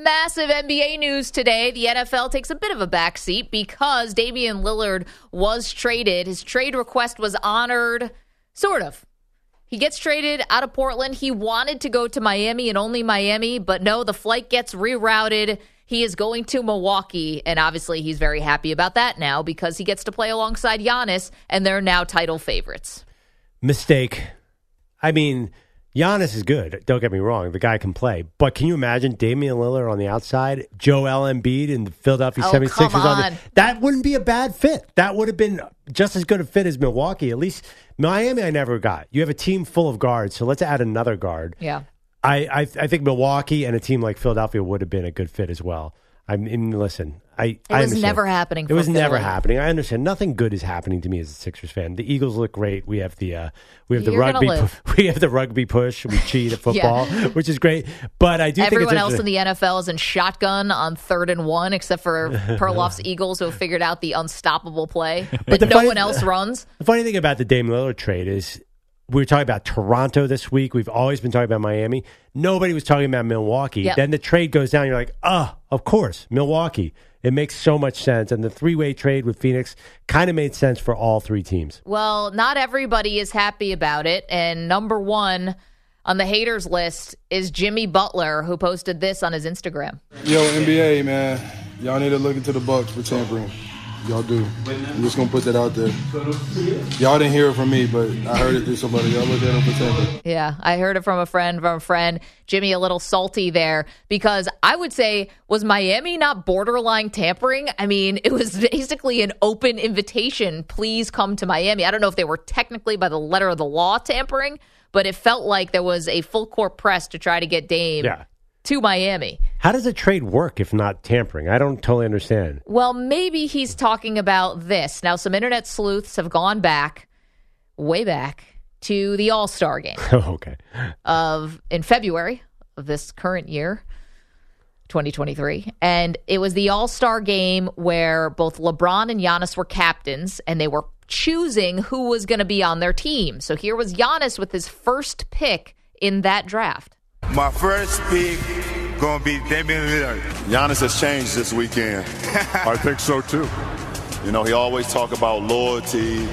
Massive NBA news today. The NFL takes a bit of a backseat because Damian Lillard was traded. His trade request was honored, sort of. He gets traded out of Portland. He wanted to go to Miami and only Miami, but no, the flight gets rerouted. He is going to Milwaukee, and obviously he's very happy about that now because he gets to play alongside Giannis, and they're now title favorites. Mistake. I mean, Giannis is good. Don't get me wrong; the guy can play. But can you imagine Damian Lillard on the outside, Joel Embiid and the Philadelphia Oh, 76ers come on the, on. That wouldn't be a bad fit. That would have been just as good a fit as Milwaukee. At least Miami, I never got. You have a team full of guards, so let's add another guard. Yeah. I, I I think Milwaukee and a team like Philadelphia would have been a good fit as well. I mean, listen, I It I was understand. never happening It was never happening. I understand. Nothing good is happening to me as a Sixers fan. The Eagles look great. We have the uh, we have the You're gonna rugby. live. we have the rugby push. We cheat at football, which is great. But I do Everyone think it's else in the NFL is in shotgun on third and one, except for Perloff's Eagles, who have figured out the unstoppable play But, the no funny- one else runs. The funny thing about the Dame Lillard trade is we were talking about Toronto this week. We've always been talking about Miami. Nobody was talking about Milwaukee. Yep. Then the trade goes down. You're like, ah, of course, Milwaukee. It makes so much sense. And the three way trade with Phoenix kind of made sense for all three teams. Well, not everybody is happy about it. And number one on the haters list is Jimmy Butler, who posted this on his Instagram. Yo, NBA, man, y'all need to look into the Bucks for tampering. Y'all do. I'm just gonna put that out there. Y'all didn't hear it from me, but I heard it through somebody. Y'all look at them for tampering. Yeah, I heard it from a friend, from a friend. Jimmy, a little salty there because I would say, was Miami not borderline tampering? I mean, it was basically an open invitation. Please come to Miami. I don't know if they were technically by the letter of the law tampering, but it felt like there was a full court press to try to get Dame Yeah. to Miami. How does a trade work if not tampering? I don't totally understand. Well, maybe he's talking about this. Now, some internet sleuths have gone back, way back, to the All Star game. Oh, okay. of in February of this current year, 2023. And it was the All Star game where both LeBron and Giannis were captains and they were choosing who was going to be on their team. So here was Giannis with his first pick in that draft. My first pick gonna be Damian Lillard. Giannis has changed this weekend. I think so too. You know, he always talk about loyalty,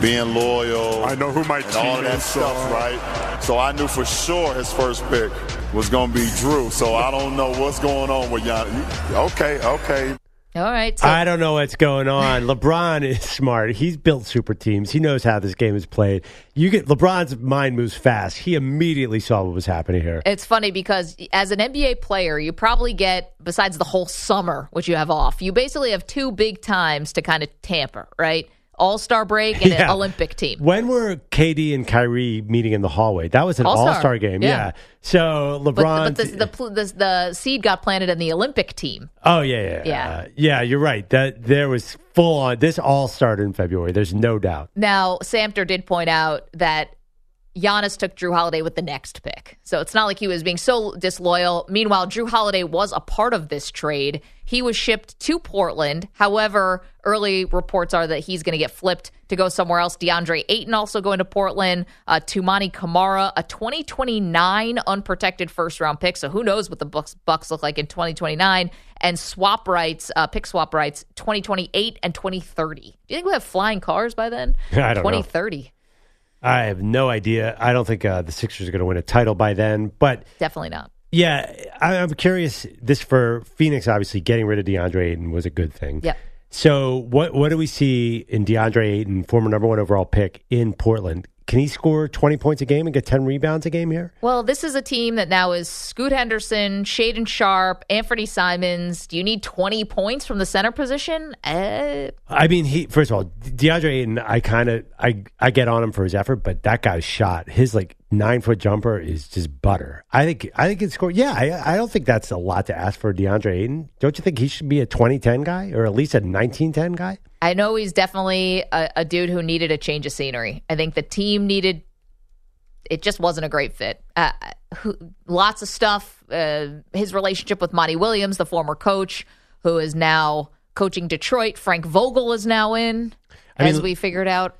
being loyal. I know who my and all of that stuff, are. right? So I knew for sure his first pick was going to be Jrue. So I don't know what's going on with Giannis. Okay, okay. All right. So I don't know what's going on. LeBron is smart. He's built super teams. He knows how this game is played. You get LeBron's mind moves fast. He immediately saw what was happening here. It's funny because as an NBA player, you probably get, besides the whole summer, which you have off, you basically have two big times to kind of tamper, right? All Star break and an Olympic team. When were KD and Kyrie meeting in the hallway? That was an All-Star. Game. Yeah. Yeah. So LeBron. but the, the, the, the seed got planted in the Olympic team. oh yeah, yeah, Yeah. Uh, yeah. You're right. That there was full on. This all started in February. There's no doubt. Now, Samter did point out that Giannis took Jrue Holiday with the next pick. So it's not like he was being so disloyal. Meanwhile, Jrue Holiday was a part of this trade. He was shipped to Portland. However, early reports are that he's going to get flipped to go somewhere else. DeAndre Ayton also going to Portland. Uh, Toumani Camara, a 2029 unprotected first round pick. So who knows what the Bucks, Bucks look like in 2029. And swap rights, uh, pick swap rights, 2028 and 2030. Do you think we'll have flying cars by then? I don't know. 2030. I have no idea. I don't think uh, the Sixers are going to win a title by then. But Definitely not. Yeah, I, I'm curious. This for Phoenix, obviously, getting rid of DeAndre Ayton was a good thing. Yeah. So, what what do we see in DeAndre Ayton, former number one overall pick in Portland? Can he score 20 points a game and get 10 rebounds a game here? Well, this is a team that now is Scoot Henderson, Shaedon Sharpe, Anthony Simons. Do you need 20 points from the center position? Uh, I mean, he first of all, DeAndre Ayton, I kind of I I get on him for his effort, but that guy's shot, his like nine foot jumper is just butter. I think I think it's score. Yeah, I, I don't think that's a lot to ask for DeAndre Ayton. Don't you think he should be a 2010 guy or at least a 1910 guy? I know he's definitely a, a dude who needed a change of scenery. I think the team needed. It just wasn't a great fit. Uh, who, lots of stuff. Uh, his relationship with Monty Williams, the former coach, who is now coaching Detroit. Frank Vogel is now in, I as mean, we figured out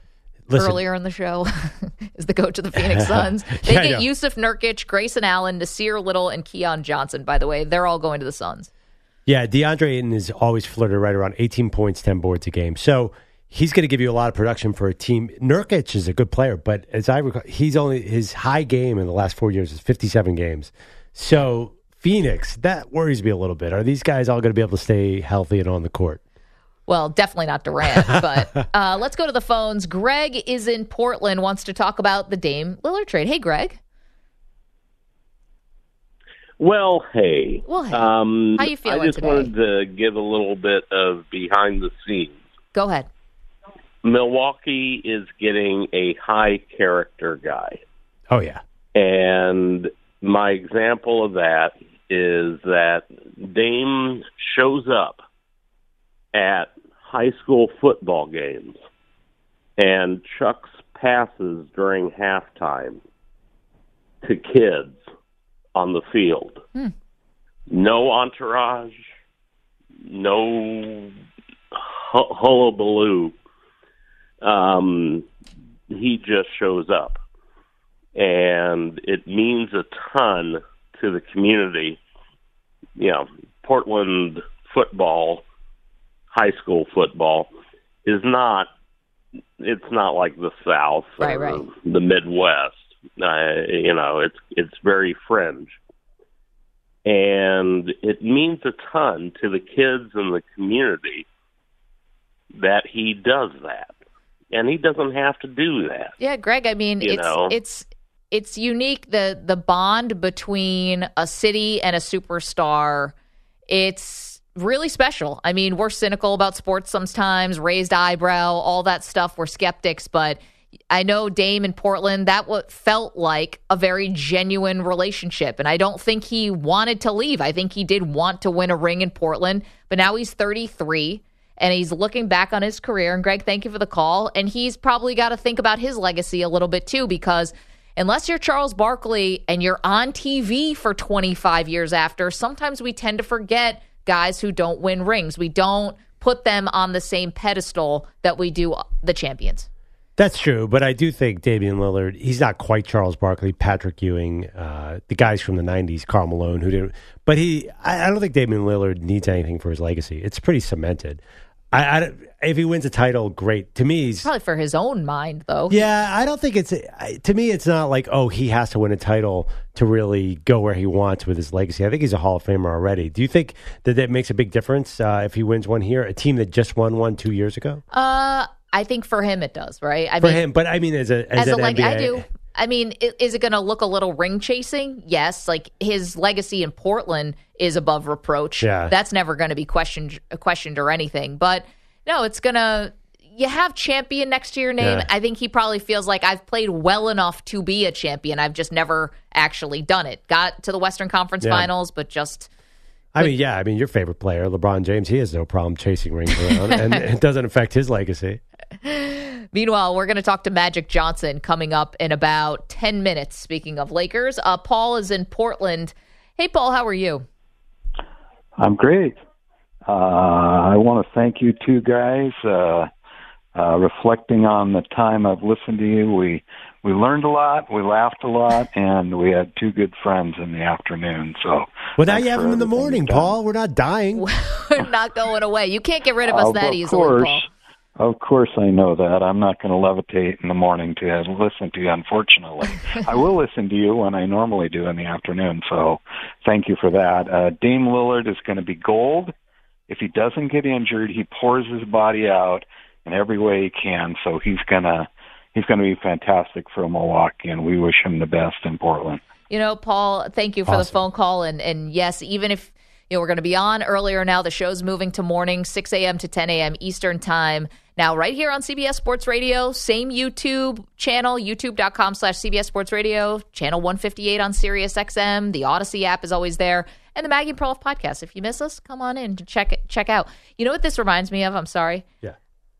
listen. earlier in the show, is the coach of the Phoenix Suns. They Yeah, get Yusuf Nurkic, Grayson Allen, Nassir Little, and Keon Johnson. By the way, they're all going to the Suns. Yeah, DeAndre Ayton is always flirted right around 18 points, 10 boards a game. So he's going to give you a lot of production for a team. Nurkic is a good player, but as I recall, he's only his high game in the last four years is 57 games. So Phoenix, that worries me a little bit. Are these guys all going to be able to stay healthy and on the court? Well, definitely not Durant, but uh, let's go to the phones. Greg is in Portland, wants to talk about the Dame Lillard trade. Hey, Greg. Well, hey. Well, hey. Um, How you feeling I just today? wanted to give a little bit of behind the scenes. Go ahead. Milwaukee is getting a high character guy. Oh, yeah. And my example of that is that Dame shows up at high school football games and chucks passes during halftime to kids on the field. Hmm. No entourage, no hu- hullabaloo. Um, he just shows up and it means a ton to the community. You know, Portland football, high school football, is not. It's not like the South Right, or right. the Midwest. Uh, you know, it's it's very fringe, and it means a ton to the kids and the community that he does that, and he doesn't have to do that. Yeah, Greg. I mean, You it's know. it's it's unique the the bond between a city and a superstar. It's really special. I mean, we're cynical about sports sometimes, raised eyebrow, all that stuff. We're skeptics, but I know Dame in Portland that what felt like a very genuine relationship, and I don't think he wanted to leave. I think he did want to win a ring in Portland, but now he's 33 and he's looking back on his career. And Greg, thank you for the call. And he's probably got to think about his legacy a little bit too, because unless you're Charles Barkley and you're on TV for 25 years after, sometimes we tend to forget guys who don't win rings. We don't put them on the same pedestal that we do the champions. That's true, but I do think Damian Lillard, he's not quite Charles Barkley, Patrick Ewing, uh, the guys from the 90s, Karl Malone, who didn't. But he, I, I don't think Damian Lillard needs anything for his legacy. It's pretty cemented. I, I if he wins a title, great. To me, he's. Probably for his own mind, though. Yeah, I don't think it's. To me, it's not like, oh, he has to win a title to really go where he wants with his legacy. I think he's a Hall of Famer already. Do you think that that makes a big difference uh, if he wins one here? A team that just won one two years ago? Uh, I think for him it does, right? I For mean, him, but I mean, as a as, as a leg, NBA, I do. I mean, is it going to look a little ring chasing? Yes. Like his legacy in Portland is above reproach. Yeah. that's never going to be questioned, questioned or anything. But no, it's going to. You have champion next to your name. Yeah. I think he probably feels like I've played well enough to be a champion. I've just never actually done it. Got to the Western Conference Yeah. Finals, but just I mean, yeah, I mean, your favorite player, LeBron James, he has no problem chasing rings around, and it doesn't affect his legacy. Meanwhile, we're going to talk to Magic Johnson coming up in about 10 minutes. Speaking of Lakers, uh, Paul is in Portland. Hey, Paul, how are you? I'm great. Uh, I want to thank you two guys. Uh, uh, reflecting on the time I've listened to you, we we learned a lot, we laughed a lot, and we had two good friends in the afternoon. So, Well, now you have them in the morning. Paul. We're not dying. We're not going away. You can't get rid of us Of that course. easily, Paul. Of course, I know that. I'm not going to levitate in the morning to listen to you, unfortunately. I will listen to you when I normally do in the afternoon, so thank you for that. Uh, Dame Lillard is going to be gold. If he doesn't get injured, he pours his body out in every way he can, so he's going to he's going to be fantastic for Milwaukee, and we wish him the best in Portland. You know, Paul, thank you for Awesome. the phone call. And, and yes, even if you know we're going to be on earlier now, the show's moving to morning, 6 a.m. to 10 a.m. Eastern Time. Now, right here on CBS Sports Radio, same YouTube channel, youtube.com slash CBS Sports Radio, channel 158 on Sirius XM. The Odyssey app is always there. And the Maggie and Perloff podcast. If you miss us, come on in to check it, check out. You know what this reminds me of? I'm sorry. Yeah.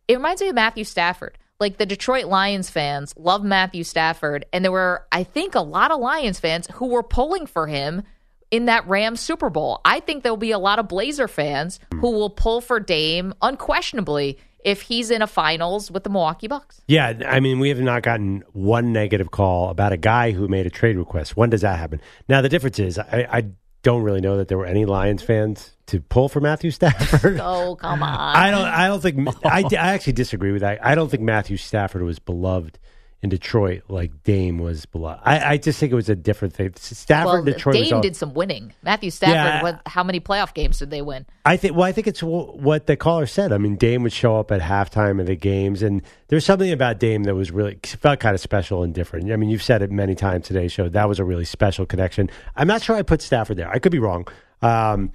It reminds me of Matthew Stafford. Like the Detroit Lions fans love Matthew Stafford, and there were, I think, a lot of Lions fans who were pulling for him in that Rams Super Bowl. I think there'll be a lot of Blazer fans who will pull for Dame unquestionably if he's in a finals with the Milwaukee Bucks. Yeah, I mean, we have not gotten one negative call about a guy who made a trade request. When does that happen? Now, the difference is, I, I don't really know that there were any Lions fans to pull for Matthew Stafford. Oh, come on. I don't. I don't think. I, I actually disagree with that. I don't think Matthew Stafford was beloved in Detroit like Dame was beloved. I, I just think it was a different thing. Stafford, well, Detroit. Dame all- did some winning. Matthew Stafford, Yeah. what, how many playoff games did they win? I think. Well, I think it's wh- what the caller said. I mean, Dame would show up at halftime of the games, and there's something about Dame that was really felt kind of special and different. I mean, you've said it many times today, show. That was a really special connection. I'm not sure I put Stafford there. I could be wrong. Um,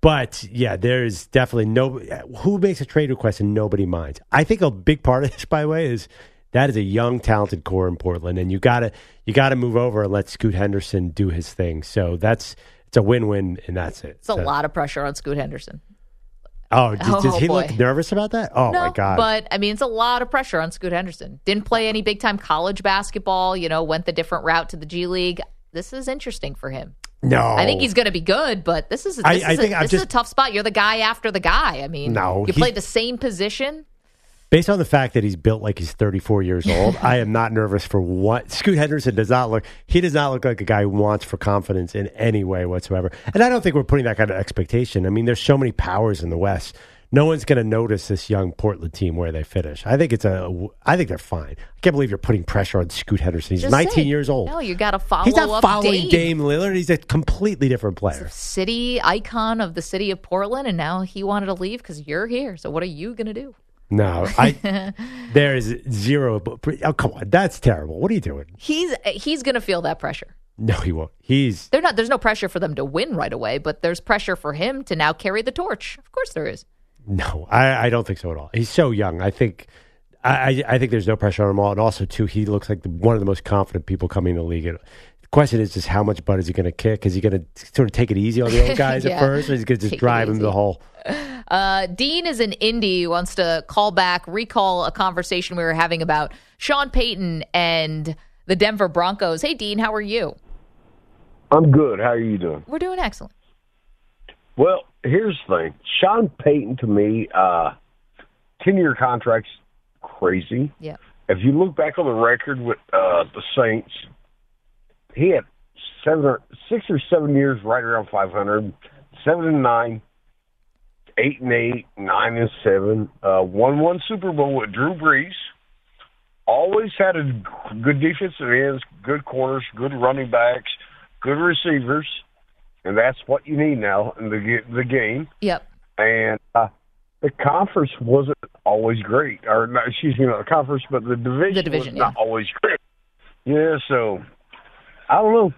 but yeah, there's definitely no who makes a trade request and nobody minds. I think a big part of this, by the way, is that is a young, talented core in Portland, and you gotta you gotta move over and let Scoot Henderson do his thing. So that's it's a win-win, and that's it. It's a So- lot of pressure on Scoot Henderson. Oh, d- does Oh, he boy. look nervous about that? Oh no, my god! But I mean, it's a lot of pressure on Scoot Henderson. Didn't play any big time college basketball. You know, went the different route to the G League. This is interesting for him. no, I think he's going to be good, but this is this, I- is, I a, think I'm this is a tough spot. You're the guy after the guy. I mean, No, you he's- play the same position. Based on the fact that he's built like he's 34 years old. I am not nervous for what Scoot Henderson does not look. He does not look like a guy who wants for confidence in any way whatsoever. And I don't think we're putting that kind of expectation. I mean, there's so many powers in the West. No one's going to notice this young Portland team where they finish. I think it's a. I think they're fine. I can't believe you're putting pressure on Scoot Henderson. He's Just 19 saying. years old. No, you got to follow He's not following Dame. Dame Lillard. He's a completely different player. City icon of the city of Portland, and now he wanted to leave because you're here. So what are you going to do? No, I. there is zero. Oh, come on, that's terrible. What are you doing? He's he's going to feel that pressure. No, he won't. He's They're not. There's no pressure for them to win right away, but there's pressure for him to now carry the torch. Of course, there is. No, I, I don't think so at all. He's so young. I think I, I- think there's no pressure on him at all. And also, too, he looks like the, one of the most confident people coming in the league. The question is just how much butt is he going to kick? Is he going to sort of take it easy on the old guys Yeah. at first, or is he going to just Take drive him to the hole? Uh, Dean is in Indy. Wants to call back, recall a conversation we were having about Sean Payton and the Denver Broncos. Hey, Dean, how are you? I'm good. How are you doing? We're doing excellent. Well, here's the thing. Sean Payton to me, uh, ten year contract's crazy. Yeah. If you look back on the record with uh, the Saints, he had seven or six or seven years right around 500, seven and nine, eight and eight, nine and seven, uh, won one Super Bowl with Drew Brees. Always had a good defensive ends, good corners, good running backs, good receivers, and that's what you need now in the the game. Yep. And uh, the conference wasn't always great, or not, excuse me, not the conference, but the division, The division, was not always great. Yeah, so I don't know.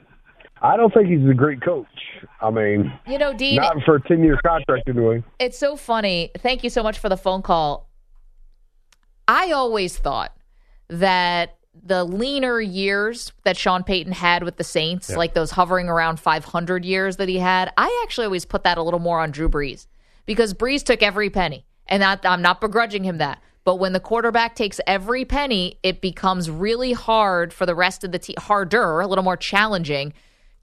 I don't think he's a great coach. I mean, You know, Dean, not for a ten year contract anyway. it's so funny. Thank you so much for the phone call. I always thought that the leaner years that Sean Payton had with the Saints, Yeah. like those hovering around 500 years that he had, I actually always put that a little more on Drew Brees because Brees took every penny. And that, I'm not begrudging him that. But when the quarterback takes every penny, it becomes really hard for the rest of the team, harder, a little more challenging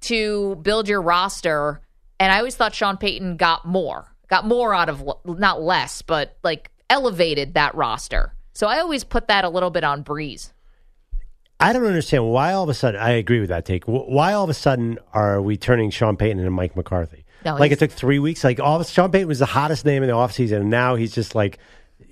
to build your roster. And I always thought Sean Payton got more, got more out of not less, but like elevated that roster. So I always put that a little bit on Brees. I don't understand why all of a sudden. I agree with that take. Why all of a sudden are we turning Sean Payton into Mike McCarthy? No, like it took three weeks. Like all of a, Sean Payton was the hottest name in the offseason, and now he's just like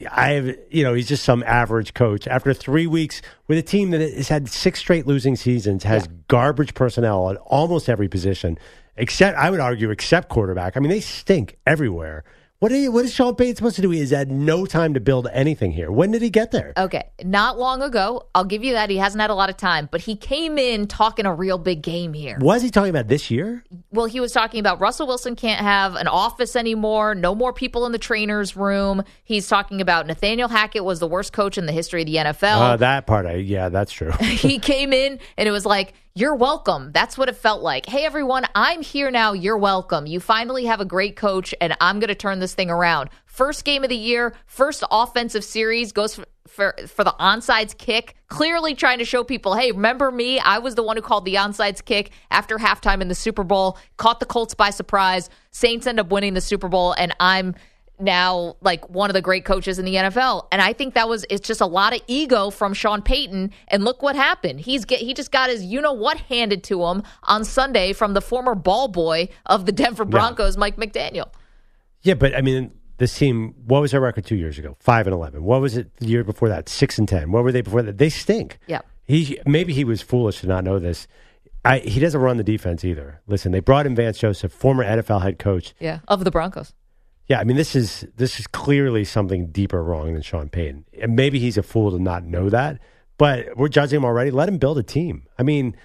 I have, you know, he's just some average coach. After three weeks with a team that has had six straight losing seasons, has garbage personnel at almost every position, except I would argue, except quarterback. I mean, they stink everywhere. What, are you, what is Sean Payton supposed to do? He has had no time to build anything here. When did he get there? Okay, not long ago. I'll give you that. He hasn't had a lot of time, but he came in talking a real big game here. Was he talking about this year? Well, he was talking about Russell Wilson can't have an office anymore, no more people in the trainer's room. He's talking about Nathaniel Hackett was the worst coach in the history of the NFL. Uh, that part, I, yeah, that's true. he came in and it was like, You're welcome. That's what it felt like. Hey, everyone, I'm here now. You're welcome. You finally have a great coach, and I'm going to turn this thing around. First game of the year, first offensive series goes for, for, for the onside kick. Clearly trying to show people, hey, remember me? I was the one who called the onside kick after halftime in the Super Bowl, caught the Colts by surprise. Saints end up winning the Super Bowl, and I'm now like one of the great coaches in the NFL. And I think that was it's just a lot of ego from Sean Payton. And look what happened. He's get he just got his you know what handed to him on Sunday from the former ball boy of the Denver Broncos, Mike McDaniel. Yeah, but I mean, this team. What was their record two years ago? Five and eleven. What was it the year before that? Six and ten. What were they before that? They stink. Yeah. He maybe he was foolish to not know this. I, he doesn't run the defense either. Listen, they brought in Vance Joseph, former NFL head coach. Yeah, of the Broncos. Yeah, I mean this is this is clearly something deeper wrong than Sean Payton. And maybe he's a fool to not know that. But we're judging him already. Let him build a team. I mean,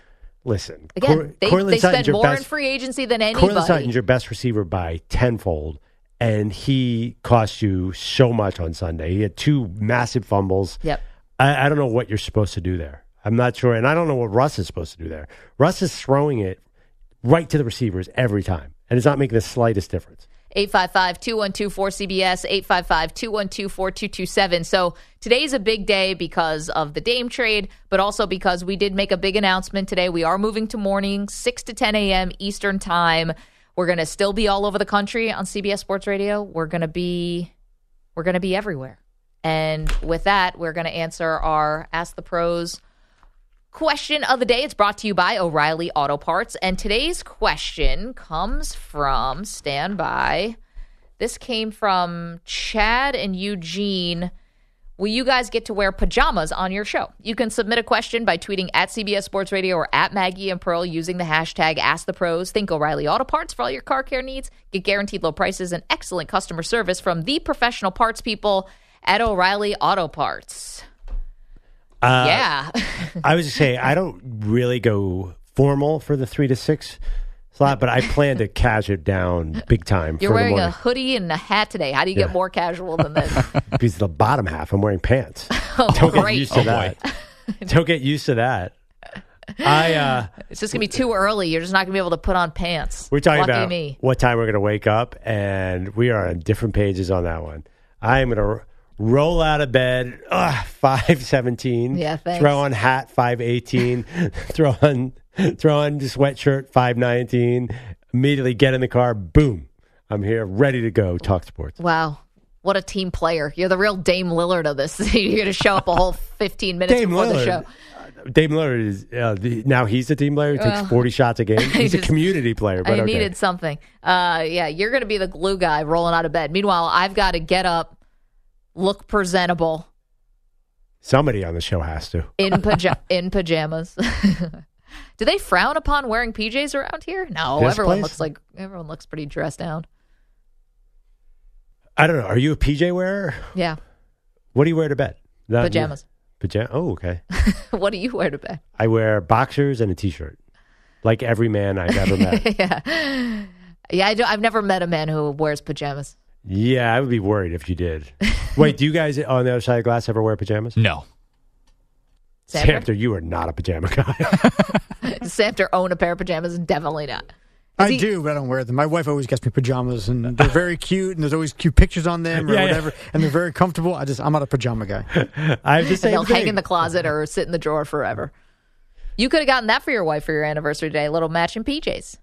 listen. Again, Cor- they, Courtland they spent your more in free agency than Courtland anybody. Sutton's your best receiver by tenfold, and he cost you so much on Sunday. He had two massive fumbles. Yep. I, I don't know what you're supposed to do there. I'm not sure, and I don't know what Russ is supposed to do there. Russ is throwing it right to the receivers every time, and it's not making the slightest difference. 855 212 4CBS, 855 212 4227. So today's a big day because of the Dame trade, but also because we did make a big announcement today. We are moving to morning, 6 to 10 a.m. Eastern Time. We're going to still be all over the country on CBS Sports Radio. We're going to be we're going to be everywhere. And with that, we're going to answer our Ask the Pros question of the day. It's brought to you by O'Reilly Auto Parts. And today's question comes from, standby. This came from Chad and Eugene. Will you guys get to wear pajamas on your show? You can submit a question by tweeting at CBS Sports Radio or at Maggie and Pearl using the hashtag Ask the Pros. Think O'Reilly Auto Parts for all your car care needs. Get guaranteed low prices and excellent customer service from the professional parts people at O'Reilly Auto Parts. Uh, yeah. I was just saying, I don't really go formal for the three to six slot, but I plan to cash it down big time. You're for wearing the a hoodie and a hat today. How do you Yeah. get more casual than this? because the bottom half I'm wearing pants. Oh, Don't get used to Oh, that. Don't get used to that. I uh It's just gonna be too early. You're just not gonna be able to put on pants. we're talking Lucky about me. what time we're going to wake up, and we are on different pages on that one. I am going to roll out of bed, ugh, five seventeen. Yeah, thanks. Throw on hat five eighteen. throw on throw on sweatshirt five nineteen. Immediately get in the car. Boom, I'm here, ready to go. Talk sports. Wow. What a team player. You're the real Dame Lillard of this. You're going to show up a whole 15 minutes Dame before the Lillard. show. Dame Lillard is uh, the, now he's a team player. He takes Well, forty shots a game. He's just- a community player, but I okay. needed something. Uh, yeah, you're going to be the glue guy rolling out of bed. Meanwhile, I've got to get up, look presentable Somebody on the show has to. in, paja- in pajamas. Do they frown upon wearing PJs around here? No, This everyone place? looks like everyone looks pretty dressed down. I don't know. Are you a PJ wearer? Yeah, What do you wear to bed? Not- pajamas. Pajama. Oh, okay. what do you wear to bed? I wear boxers and a t-shirt, like every man I've ever met. yeah, yeah. I do, I've never met a man who wears pajamas. Yeah, I would be worried if you did. Wait, do you guys on the other side of the glass ever wear pajamas? No. Sandra? Samter, you are not a pajama guy. Does Samter own a pair of pajamas? Definitely not. I do, but I don't wear them. My wife always gets me pajamas, and they're very cute, and there's always cute pictures on them or Yeah, yeah. whatever, and they're very comfortable. I just, I'm not a pajama guy. I have the And same they'll hang thing. in the closet or sit in the drawer forever. You could have gotten that for your wife for your anniversary today. Little matching PJs.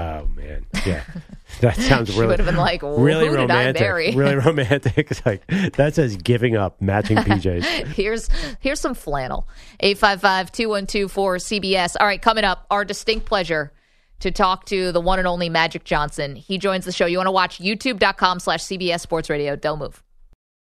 Oh man, yeah, that sounds really. would have been like, really "Who did I romantic. marry?" Really romantic. It's like that says giving up matching PJs. here's here's some flannel. 855-212-4CBS. All right, coming up, our distinct pleasure to talk to the one and only Magic Johnson. He joins the show. You want to watch youtube.com slash CBS Sports Radio. Don't move.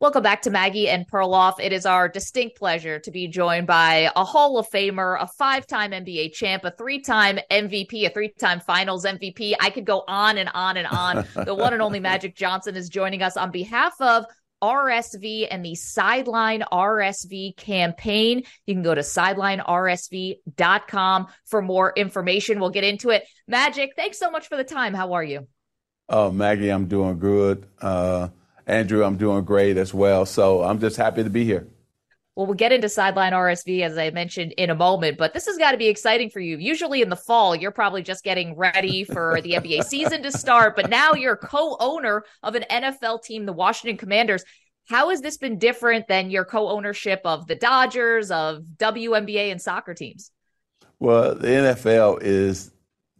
Welcome back to Maggie and Perloff. It is our distinct pleasure to be joined by a Hall of Famer, a five time NBA champ, a three time MVP, a three time finals MVP. I could go on and on and on. the one and only Magic Johnson is joining us on behalf of RSV and the Sideline RSV campaign. You can go to sidelinersv.com for more information. We'll get into it. Magic, thanks so much for the time. How are you? Oh, Maggie, I'm doing good. Uh, Andrew, I'm doing great as well. So I'm just happy to be here. Well, we'll get into sideline RSV as I mentioned in a moment, but this has got to be exciting for you. Usually in the fall, you're probably just getting ready for the NBA season to start, but now you're co-owner of an NFL team, the Washington Commanders. How has this been different than your co-ownership of the Dodgers, of WNBA and soccer teams? Well, the NFL is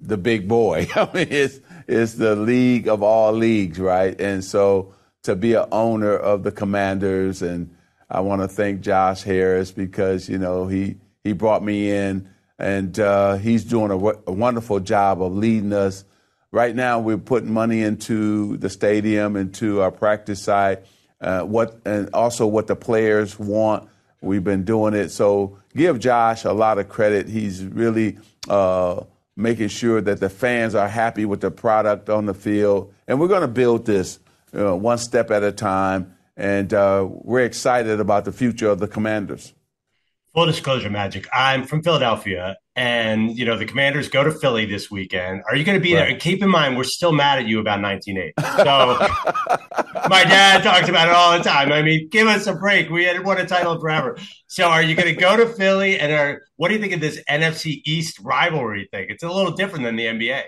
the big boy. I mean, it's it's the league of all leagues, right? And so to be an owner of the Commanders, and I want to thank Josh Harris because you know he he brought me in, and uh, he's doing a, wonderful job of leading us. Right now, we're putting money into the stadium, into our practice site, uh, what and also what the players want. We've been doing it. So give Josh a lot of credit. He's really uh, making sure that the fans are happy with the product on the field, and we're going to build this uh, one step at a time. And uh, we're excited about the future of the Commanders. Full disclosure, Magic. I'm from Philadelphia, and you know the Commanders go to Philly this weekend. Are you going to be right. there? And keep in mind, we're still mad at you about 1980. So my dad talks about it all the time. I mean, give us a break. We hadn't won a title forever. So are you going to go to Philly? And are, what do you think of this NFC East rivalry thing? It's a little different than the NBA.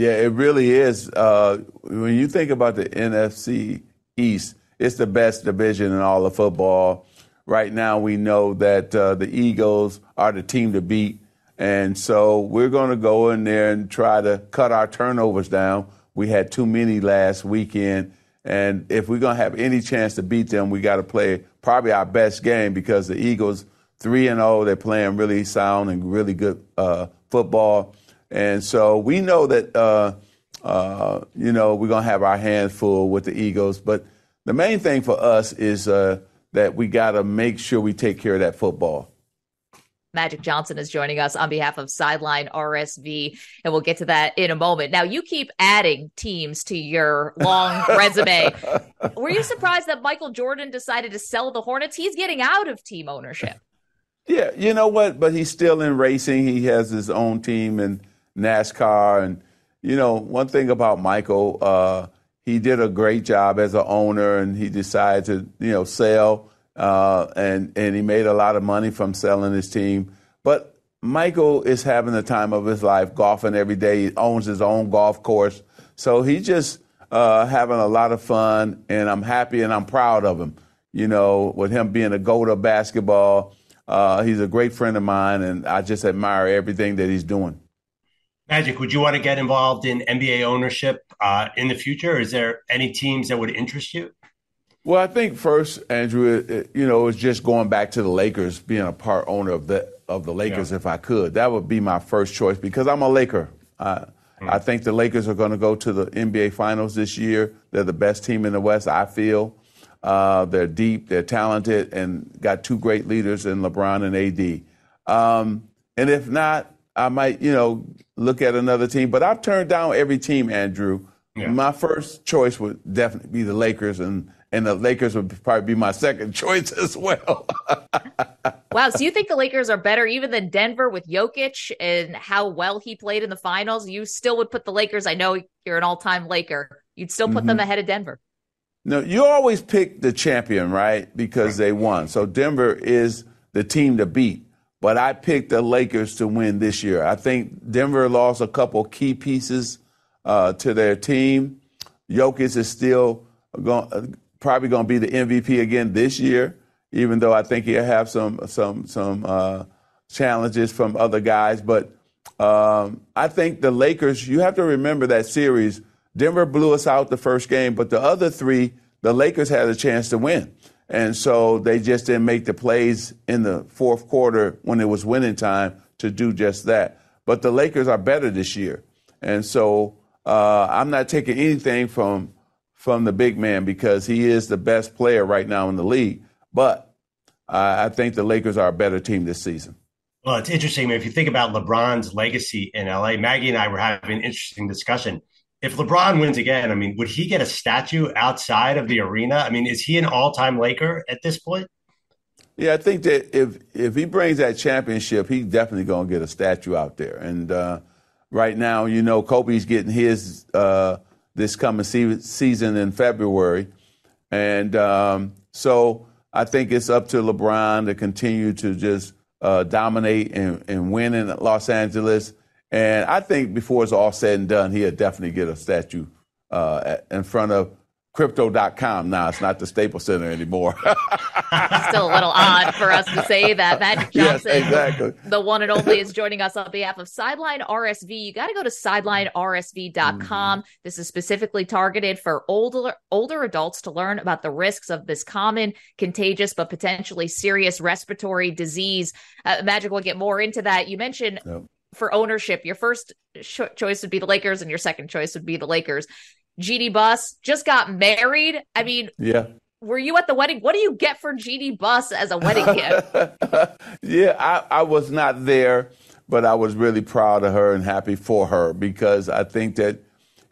Yeah, it really is. Uh, when you think about the NFC East, it's the best division in all of football. Right now, we know that uh, the Eagles are the team to beat. And so we're going to go in there and try to cut our turnovers down. We had too many last weekend. And if we're going to have any chance to beat them, we got to play probably our best game because the Eagles, 3 and 0, they're playing really sound and really good uh, football. And so we know that, uh, uh, you know, we're going to have our hands full with the Eagles. But the main thing for us is uh, that we got to make sure we take care of that football. Magic Johnson is joining us on behalf of Sideline RSV, and we'll get to that in a moment. Now, you keep adding teams to your long resume. Were you surprised that Michael Jordan decided to sell the Hornets? He's getting out of team ownership. Yeah, you know what? But he's still in racing. He has his own team in NASCAR. And, you know, one thing about Michael, uh, he did a great job as an owner, and he decided to, you know, sell uh, and and he made a lot of money from selling his team. But Michael is having the time of his life, golfing every day. He owns his own golf course, so he's just uh, having a lot of fun. And I'm happy and I'm proud of him. You know, with him being a goat of basketball, uh, he's a great friend of mine, and I just admire everything that he's doing. Magic, would you want to get involved in NBA ownership uh, in the future? Is there any teams that would interest you? Well, I think first, Andrew, it, you know, it's just going back to the Lakers, being a part owner of the of the Lakers, yeah. if I could. That would be my first choice because I'm a Laker. I, I think the Lakers are going to go to the NBA Finals this year. They're the best team in the West, I feel. Uh, they're deep, they're talented, and got two great leaders in LeBron and AD. Um, and if not, I might, you know, look at another team. But I've turned down every team, Andrew. Yeah. My first choice would definitely be the Lakers, and and the Lakers would probably be my second choice as well. wow. So you think the Lakers are better even than Denver with Jokic and how well he played in the finals? You still would put the Lakers, I know you're an all time Laker, you'd still put mm-hmm. them ahead of Denver. No, you always pick the champion, right? Because they won. So Denver is the team to beat. But I picked the Lakers to win this year. I think Denver lost a couple key pieces uh, to their team. Jokic is still going, probably going to be the MVP again this year, even though I think he'll have some some some uh, challenges from other guys. But um, I think the Lakers. You have to remember that series. Denver blew us out the first game, but the other three, the Lakers had a chance to win. And so they just didn't make the plays in the fourth quarter when it was winning time to do just that. But the Lakers are better this year. And so uh, I'm not taking anything from from the big man because he is the best player right now in the league. But uh, I think the Lakers are a better team this season. Well, it's interesting. If you think about LeBron's legacy in LA, Maggie and I were having an interesting discussion. If LeBron wins again, I mean, would he get a statue outside of the arena? I mean, is he an all time Laker at this point? Yeah, I think that if if he brings that championship, he's definitely going to get a statue out there. And uh, right now, you know, Kobe's getting his uh, this coming se- season in February. And um, so I think it's up to LeBron to continue to just uh, dominate and, and win in Los Angeles. And I think before it's all said and done, he'll definitely get a statue uh, in front of crypto.com now. It's not the Staples Center anymore. Still a little odd for us to say that. Magic Johnson, yes, exactly. the one and only, is joining us on behalf of Sideline RSV. You got to go to sidelinersv.com. Mm. This is specifically targeted for older older adults to learn about the risks of this common, contagious, but potentially serious respiratory disease. Uh, Magic will get more into that. You mentioned. Yep for ownership, your first sh- choice would be the Lakers, and your second choice would be the Lakers. Jeanie Buss just got married. I mean, yeah. Were you at the wedding? What do you get for Jeanie Buss as a wedding gift? yeah, I, I was not there, but I was really proud of her and happy for her because I think that,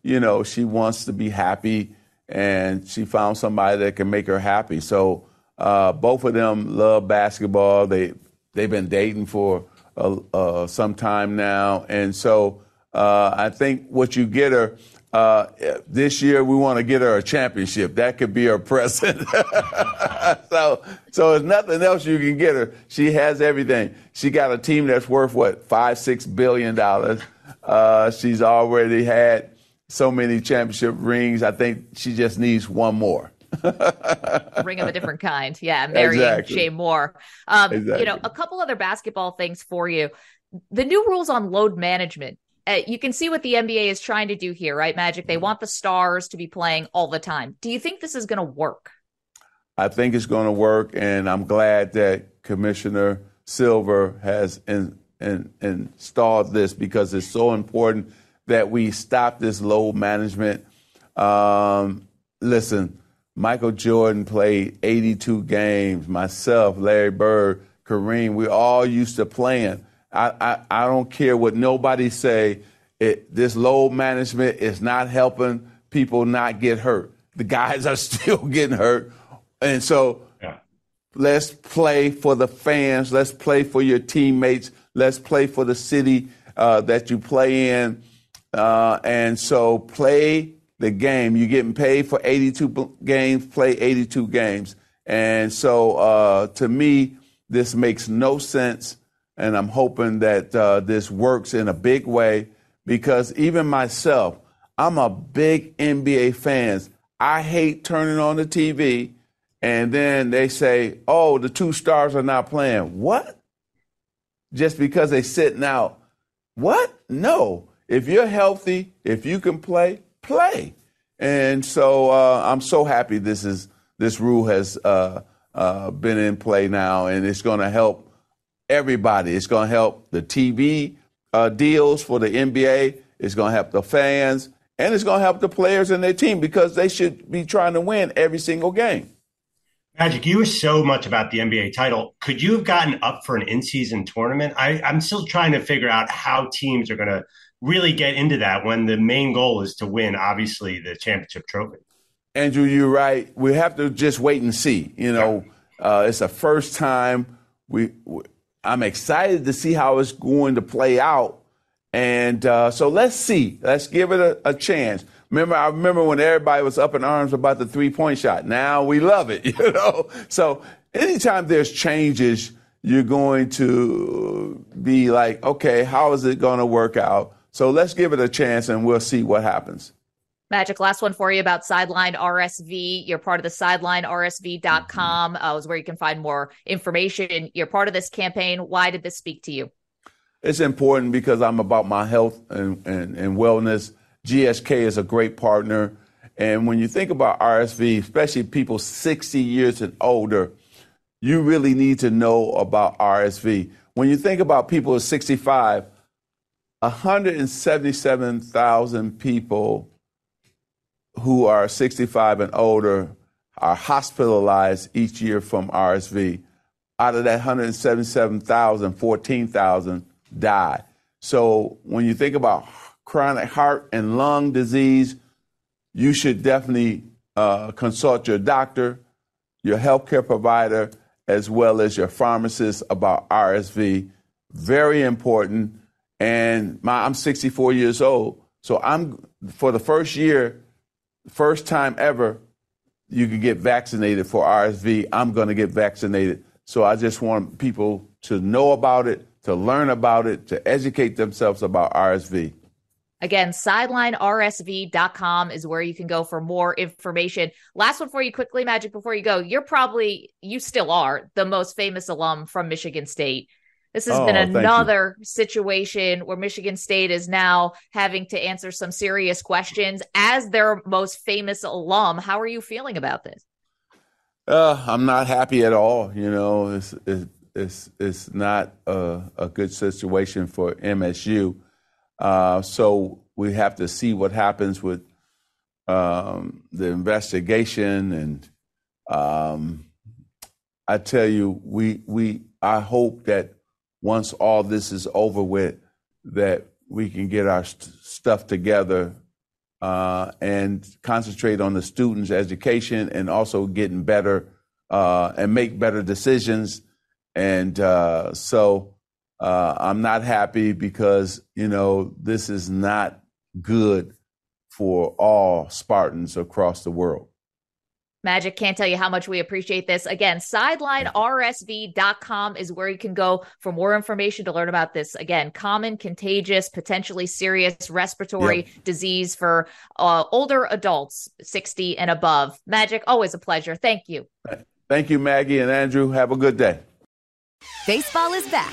you know, she wants to be happy and she found somebody that can make her happy. So uh, both of them love basketball. They they've been dating for uh, some time now, and so uh, I think what you get her uh, this year we want to get her a championship. That could be her present. so, so there's nothing else you can get her. She has everything. She got a team that's worth what five, six billion dollars. Uh, she's already had so many championship rings. I think she just needs one more. Ring of a different kind. Yeah, marrying exactly. Jay Mohr. Um, exactly. You know, a couple other basketball things for you. The new rules on load management uh, you can see what the NBA is trying to do here, right, Magic? They want the stars to be playing all the time. Do you think this is going to work? I think it's going to work, and I'm glad that Commissioner Silver has in, in, installed this because it's so important that we stop this load management. Um, listen, Michael Jordan played 82 games. Myself, Larry Bird, Kareem, we all used to playing. I, I, I don't care what nobody say. It, this load management is not helping people not get hurt. The guys are still getting hurt. And so yeah. let's play for the fans. Let's play for your teammates. Let's play for the city uh, that you play in. Uh, and so play the game. You're getting paid for 82 games, play 82 games. And so uh, to me, this makes no sense and I'm hoping that uh, this works in a big way because even myself, I'm a big NBA fan. I hate turning on the TV and then they say, "Oh, the two stars are not playing." What? Just because they're sitting out? What? No. if you're healthy, if you can play, play. And so uh, I'm so happy this is this rule has uh, uh, been in play now, and it's going to help everybody. It's going to help the TV uh, deals for the NBA. It's going to help the fans, and it's going to help the players and their team because they should be trying to win every single game. Magic, you were so much about the NBA title. Could you have gotten up for an in-season tournament? I, I'm still trying to figure out how teams are going to really get into that when the main goal is to win, obviously, the championship trophy. Andrew, you're right. We have to just wait and see. You know, uh, it's the first time we, we. I'm excited to see how it's going to play out, and uh, so let's see. Let's give it a, a chance. Remember, I remember when everybody was up in arms about the three point shot. Now we love it, you know. So anytime there's changes, you're going to be like, okay, how is it going to work out? So let's give it a chance, and we'll see what happens. Magic, last one for you about Sideline RSV. You're part of the sidelinersv.com, uh, is where you can find more information. You're part of this campaign. Why did this speak to you? It's important because I'm about my health and, and, and wellness. GSK is a great partner. And when you think about RSV, especially people 60 years and older, you really need to know about RSV. When you think about people 65, 177,000 people who are 65 and older are hospitalized each year from RSV. Out of that 177,000, 14,000 die. So when you think about chronic heart and lung disease, you should definitely uh, consult your doctor, your healthcare provider, as well as your pharmacist about RSV. Very important. And my, I'm 64 years old, so I'm for the first year first time ever you can get vaccinated for RSV. I'm going to get vaccinated. So I just want people to know about it, to learn about it, to educate themselves about RSV. Again, sidelinersv.com is where you can go for more information. Last one for you quickly, Magic, before you go. You're probably, you still are the most famous alum from Michigan State. This has Oh, been another situation where Michigan State is now having to answer some serious questions as their most famous alum. How are you feeling about this? Uh, I'm not happy at all. You know, it's it's it's, it's not a, a good situation for MSU. Uh, so we have to see what happens with um, the investigation, and um, I tell you, we we I hope that once all this is over with, that we can get our st- stuff together uh, and concentrate on the students' education and also getting better uh, and make better decisions. And uh, so uh, I'm not happy because, you know, this is not good for all Spartans across the world. Magic can't tell you how much we appreciate this. Again, sidelinersv.com is where you can go for more information to learn about this. Again, common, contagious, potentially serious respiratory Yep. disease for uh, older adults, 60 and above. Magic, always a pleasure. Thank you. Thank you, Maggie and Andrew. Have a good day. Baseball is back,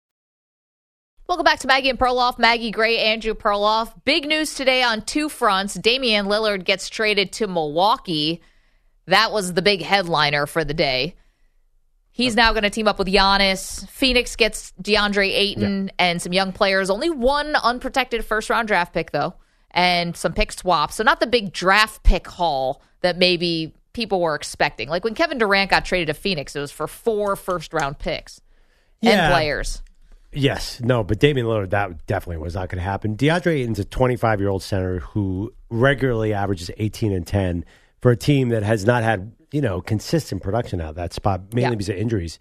Welcome back to Maggie and Perloff. Maggie Gray, Andrew Perloff. Big news today on two fronts. Damian Lillard gets traded to Milwaukee. That was the big headliner for the day. He's now going to team up with Giannis. Phoenix gets DeAndre Ayton and some young players. Only one unprotected first round draft pick, though, and some pick swaps. So, not the big draft pick haul that maybe people were expecting. Like when Kevin Durant got traded to Phoenix, it was for four first round picks and players. Yes, no, but Damian Lillard, that definitely was not going to happen. DeAndre Ayton's a 25 year old center who regularly averages 18 and 10 for a team that has not had, you know, consistent production out of that spot, mainly Yeah. because of injuries.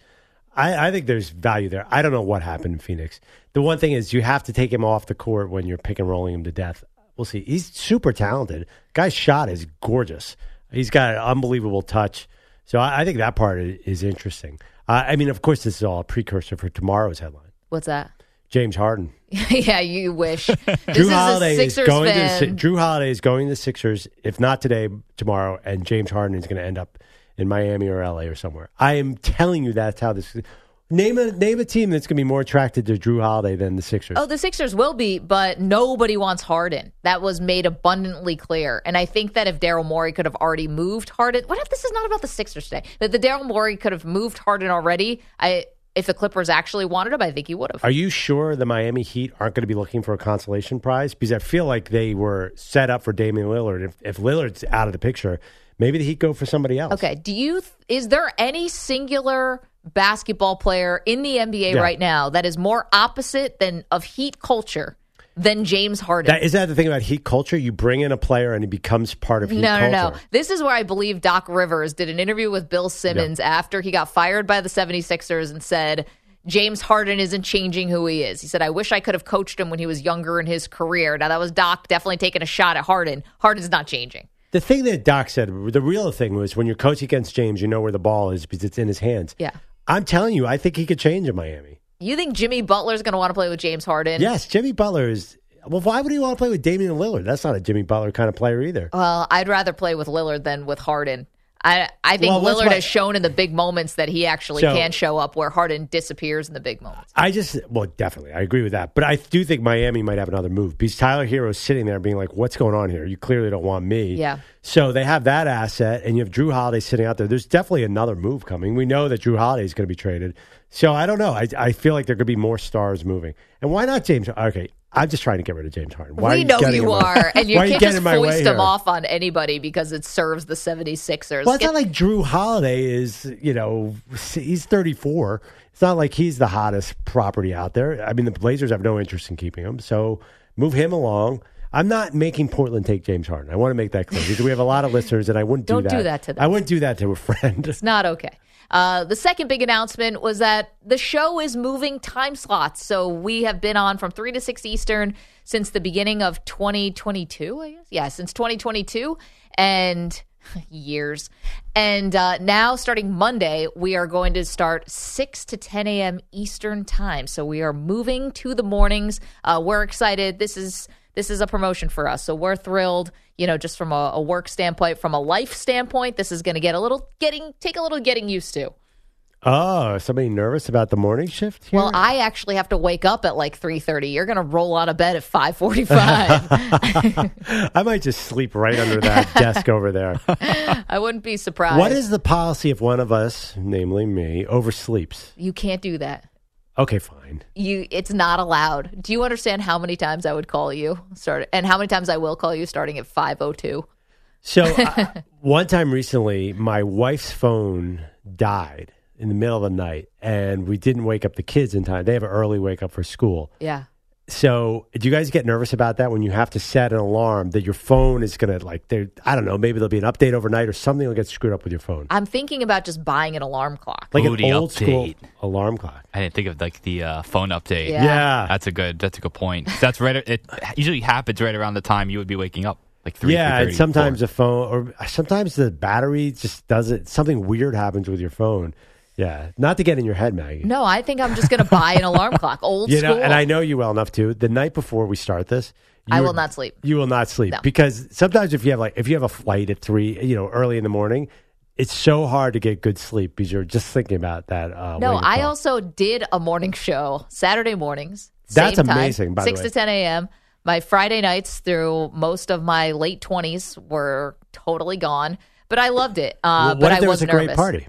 I, I think there's value there. I don't know what happened in Phoenix. The one thing is you have to take him off the court when you're pick and rolling him to death. we'll see. He's super talented. Guy's shot is gorgeous. He's got an unbelievable touch. So I, I think that part is, is interesting. Uh, I mean, of course, this is all a precursor for tomorrow's headline. What's that? James Harden. yeah, you wish. this Jrue is Holiday a is Sixers going to the, Jrue Holiday is going to the Sixers, if not today, tomorrow, and James Harden is going to end up in Miami or LA or somewhere. I am telling you that's how this. Name a name a team that's going to be more attracted to Jrue Holiday than the Sixers. Oh, the Sixers will be, but nobody wants Harden. That was made abundantly clear. And I think that if Daryl Morey could have already moved Harden, what if this is not about the Sixers today? That the Daryl Morey could have moved Harden already. I if the Clippers actually wanted him, I think he would have. Are you sure the Miami Heat aren't going to be looking for a consolation prize? Because I feel like they were set up for Damian Lillard. If, if Lillard's out of the picture, maybe the Heat go for somebody else. Okay. Do you is there any singular basketball player in the NBA Yeah. right now that is more opposite than of Heat culture than James Harden? That, is that the thing about Heat culture? You bring in a player and he becomes part of Heat no, culture. no, no. This is where I believe Doc Rivers did an interview with Bill Simmons after he got fired by the 76ers and said, James Harden isn't changing who he is. He said, I wish I could have coached him when he was younger in his career. Now, that was Doc definitely taking a shot at Harden. Harden's not changing. The thing that Doc said, the real thing was when you're coaching against James, you know where the ball is because it's in his hands. Yeah. I'm telling you, I think he could change in Miami. You think Jimmy Butler's going to want to play with James Harden? Yes, Jimmy Butler is. Well, why would he want to play with Damian Lillard? That's not a Jimmy Butler kind of player either. Well, I'd rather play with Lillard than with Harden. I I think Well, Lillard has shown in the big moments that he actually So- can show up where Harden disappears in the big moments. I just, well, definitely, I agree with that. But I do think Miami might have another move because Tyler Herro's sitting there being like, "What's going on here? You clearly don't want me." Yeah. So they have that asset, and you have Jrue Holiday sitting out there. There's definitely another move coming. We know that Jrue Holiday is going to be traded. So I don't know. I, I feel like there could be more stars moving. And why not James? Okay, I'm just trying to get rid of James Harden. Why we know you my- are, and you can't getting just foist him off on anybody because it serves the 76ers. Well, it's not like Jrue Holiday is, you know, he's 34. It's not like he's the hottest property out there. I mean, the Blazers have no interest in keeping him. So move him along. I'm not making Portland take James Harden. I want to make that clear because we have a lot of listeners, and I wouldn't do Don't that. do that to them. I wouldn't do that to a friend. It's not okay. Uh, the second big announcement was that the show is moving time slots. So we have been on from 3 to 6 Eastern since the beginning of 2022, I guess. Yeah, since 2022. And years. And uh, now, starting Monday, we are going to start 6 to 10 a.m. Eastern time. So we are moving to the mornings. Uh, we're excited. This is this is a promotion for us. So we're thrilled, you know, just from a, a work standpoint, from a life standpoint, this is going to get a little getting take a little getting used to. Oh, somebody nervous about the morning shift? Here? Well, I actually have to wake up at like 3:30. You're going to roll out of bed at 5:45. I might just sleep right under that desk over there. I wouldn't be surprised. What is the policy if one of us, namely me, oversleeps? You can't do that. Okay, fine. You it's not allowed. Do you understand how many times I would call you start and how many times I will call you starting at 5:02? So uh, one time recently, my wife's phone died in the middle of the night, and we didn't wake up the kids in time. They have an early wake up for school. Yeah. So, do you guys get nervous about that when you have to set an alarm that your phone is going to like? there- I don't know. Maybe there'll be an update overnight or something will get screwed up with your phone, I'm thinking about just buying an alarm clock. like Ooh, an the old school alarm clock. I didn't think of like the uh, phone update. Yeah. Yeah. that's a good. That's a good point. That's right. It usually happens right around the time you would be waking up, like three. yeah, 3:30, and sometimes the phone or sometimes the battery just doesn't. Something weird happens with your phone. Yeah, not to get in your head, Maggie. No, I think I'm just going to buy an alarm clock, old you know, school. and I know you well enough too. The night before we start this, you I will not sleep. You will not sleep No. because sometimes if you have like if you have a flight at three, you know, early in the morning, it's so hard to get good sleep because you're just thinking about that. Uh, No, wake-up I call. also did a morning show Saturday mornings. That's same time, amazing, by the six way. to ten a.m. My Friday nights through most of my late twenties were totally gone, but I loved it. Uh, Well, what but if I there was was a great nervous. party?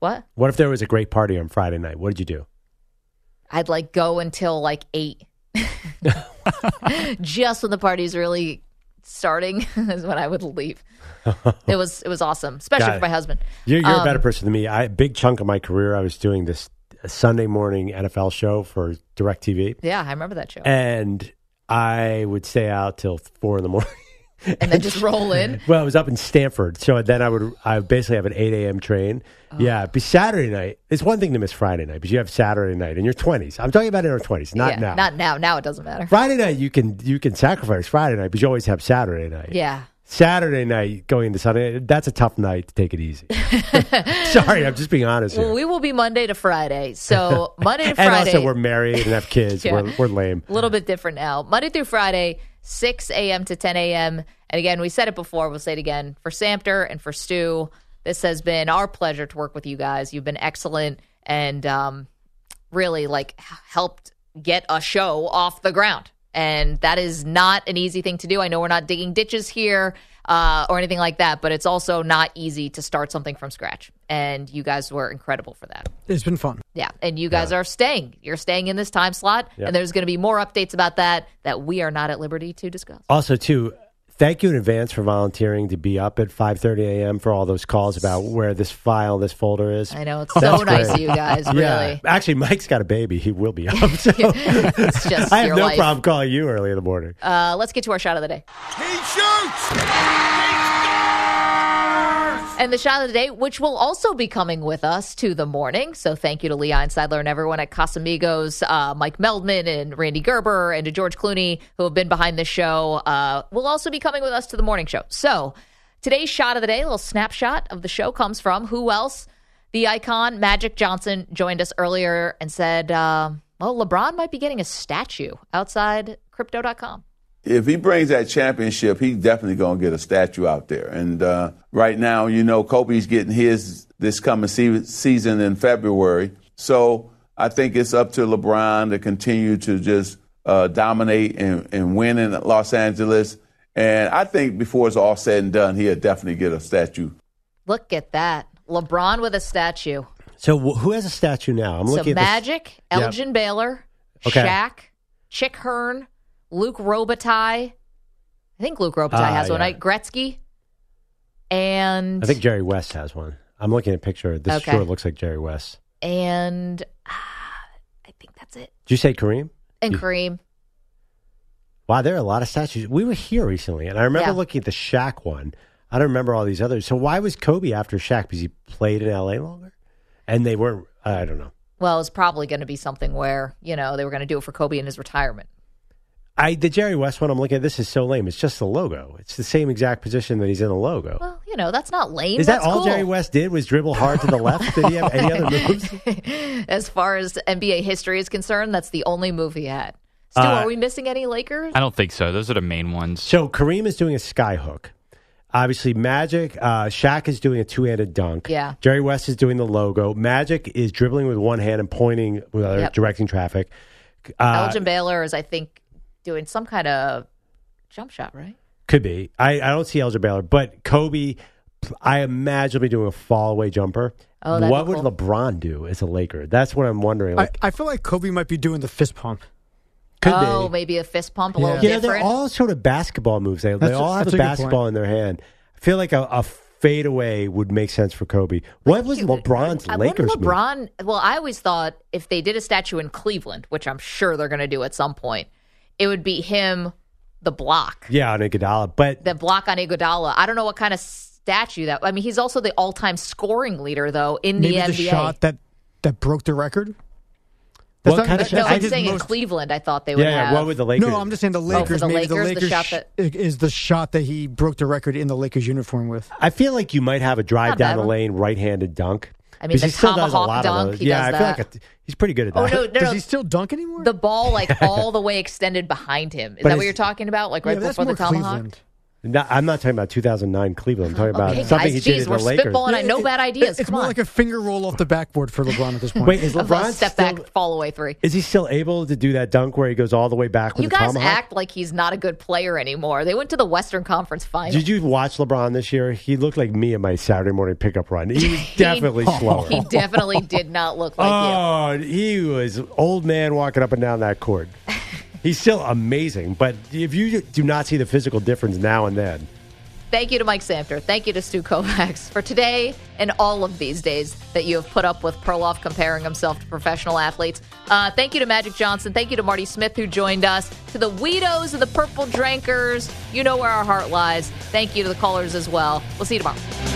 What? What if there was a great party on Friday night? What did you do? I'd like go until like eight, just when the party's really starting is when I would leave. It was it was awesome, especially for my husband. You're, you're a Um, better person than me. I big chunk of my career, I was doing this Sunday morning NFL show for Directv, Yeah, I remember that show. and I would stay out till four in the morning. and then just roll in. Well, I was up in Stamford, so then I would I would basically have an eight a.m. train. Oh. Yeah, be Saturday night. It's one thing to miss Friday night, but you have Saturday night in your twenties. I'm talking about in our twenties, not yeah, now. Not now. Now it doesn't matter. Friday night you can you can sacrifice Friday night, but you always have Saturday night. Yeah. Saturday night going into Sunday, that's a tough night to take it easy. Sorry, I'm just being honest. Well, we will be Monday to Friday. So Monday to and Friday. also, we're married and have kids. Yeah. we're, we're lame. a little bit different now. Monday through Friday, 6 a.m. to 10 a.m. And again, we said it before, we'll say it again. For Samter and for Stu, this has been our pleasure to work with you guys. You've been excellent and um, really like helped get a show off the ground. And that is not an easy thing to do. I know we're not digging ditches here uh, or anything like that, but it's also not easy to start something from scratch. And you guys were incredible for that. It's been fun. Yeah, and you guys are staying. You're staying in this time slot, Yep. and there's going to be more updates about that that we are not at liberty to discuss. Also, too, thank you in advance for volunteering to be up at 5:30 a.m. for all those calls about where this file, this folder is. I know it's so nice great. of you guys. Yeah. Really, Actually, Mike's got a baby. He will be up. So it's just I have no life. problem calling you early in the morning. Uh, let's get to our shot of the day. He shoots. And the shot of the day, which will also be coming with us to the morning. So thank you to Leon Seidler and everyone at Casamigos, uh, Mike Meldman and Rande Gerber and to George Clooney, who have been behind this show, uh, will also be coming with us to the morning show. So today's shot of the day, a little snapshot of the show comes from who else? The icon Magic Johnson joined us earlier and said, uh, well, LeBron might be getting a statue outside crypto.com. if he brings that championship, he's definitely going to get a statue out there. And uh, right now, you know, Kobe's getting his this coming se- season in February. So I think it's up to LeBron to continue to just uh, dominate and, and win in Los Angeles. And I think before it's all said and done, he'll definitely get a statue. Look at that. LeBron with a statue. So wh- who has a statue now? I'm so looking at this- Magic, Yep. Elgin Baylor, Okay. Shaq, Chick Hearn, Luke Robitaille. I think Luke Robitaille Ah, has one, right? Gretzky. And I think Jerry West has one. I'm looking at a picture. This Okay. sure looks like Jerry West. and ah, I think that's it. Did you say Kareem? And You- Kareem. Wow, there are a lot of statues. We were here recently, and I remember Yeah. looking at the Shaq one. I don't remember all these others. So why was Kobe after Shaq? Because he played in L.A. longer, and they weren't. I don't know. Well, it's probably going to be something where, you know, they were going to do it for Kobe in his retirement. I the Jerry West one. I'm looking at. This is so lame. It's just the logo. It's the same exact position that he's in the logo. Well, you know, that's not lame. is that That's all cool. Jerry West did? Was dribble hard to the left? Did he have any other moves? As far as NBA history is concerned, that's the only move he had. Stu, Uh, are we missing any Lakers? I don't think so. Those are the main ones. So Kareem is doing a sky hook. Obviously, Magic. Uh, Shaq is doing a two-handed dunk. Yeah. Jerry West is doing the logo. Magic is dribbling with one hand and pointing, with other, Yep. directing traffic. Uh, Elgin Baylor is, I think, doing some kind of jump shot, right? Could be. I, I don't see Elgin Baylor, but Kobe, I imagine will be doing a fall away jumper. Oh, what would cool. LeBron do as a Laker? That's what I'm wondering. I, Like, I feel like Kobe might be doing the fist pump. could oh, be. maybe a fist pump, a little You know, different. they're all sort of basketball moves. They, they That's a- all have a a basketball point. in their hand. I feel like a, a fadeaway would make sense for Kobe. What was LeBron's I Lakers wonder move? LeBron. Well, I always thought if they did a statue in Cleveland, which I'm sure they're going to do at some point, it would be him, the block, Yeah, on Iguodala. But the block on Iguodala. I don't know what kind of statue that. I mean, he's also the all-time scoring leader, though, in Maybe the the, NBA. shot that that broke the record. What not- kind of that- no. I I'm did saying in Cleveland, I thought they would yeah, yeah, have. what would the Lakers? No, I'm just saying the Oh, for Lakers. the maybe Lakers, the the Lakers shot that- is the shot that he broke the record in the Lakers uniform with. I feel like you might have a drive Not down bad the lane right-handed dunk. I mean, Because the he still does a tomahawk lot dunk, he yeah, does I feel that. like a, he's pretty good at oh, that. Oh no, no, Does no! he still dunk anymore? the ball like all the way extended behind him. Is But that what you're talking about? Like yeah, right that's before the tomahawk? Cleveland. No, I'm not talking about 2009 Cleveland. I'm talking about Okay, something guys, he did geez, in we're the Lakers. spitballing. I know bad ideas. It's Come more on. like a finger roll off the backboard for LeBron at this point. Wait, is Of LeBron step still, back, fall away three. Is he still able to do that dunk where he goes all the way back with You the guys tomahawk? act like he's not a good player anymore. They went to the Western Conference Final. Did you watch LeBron this year? He looked like me in my Saturday morning pickup run. He was definitely slower. He definitely did not look like you. oh, he was old man walking up and down that court. He's still amazing, but if you do not see the physical difference now and then, Thank you to Mike Samter. Thank you to Stu Kovacs for today and all of these days that you have put up with Perloff comparing himself to professional athletes. Uh, thank you to Magic Johnson. Thank you to Marty Smith who joined us. To the Weedos and the Purple Drinkers. You know where our heart lies. Thank you to the callers as well. We'll see you tomorrow.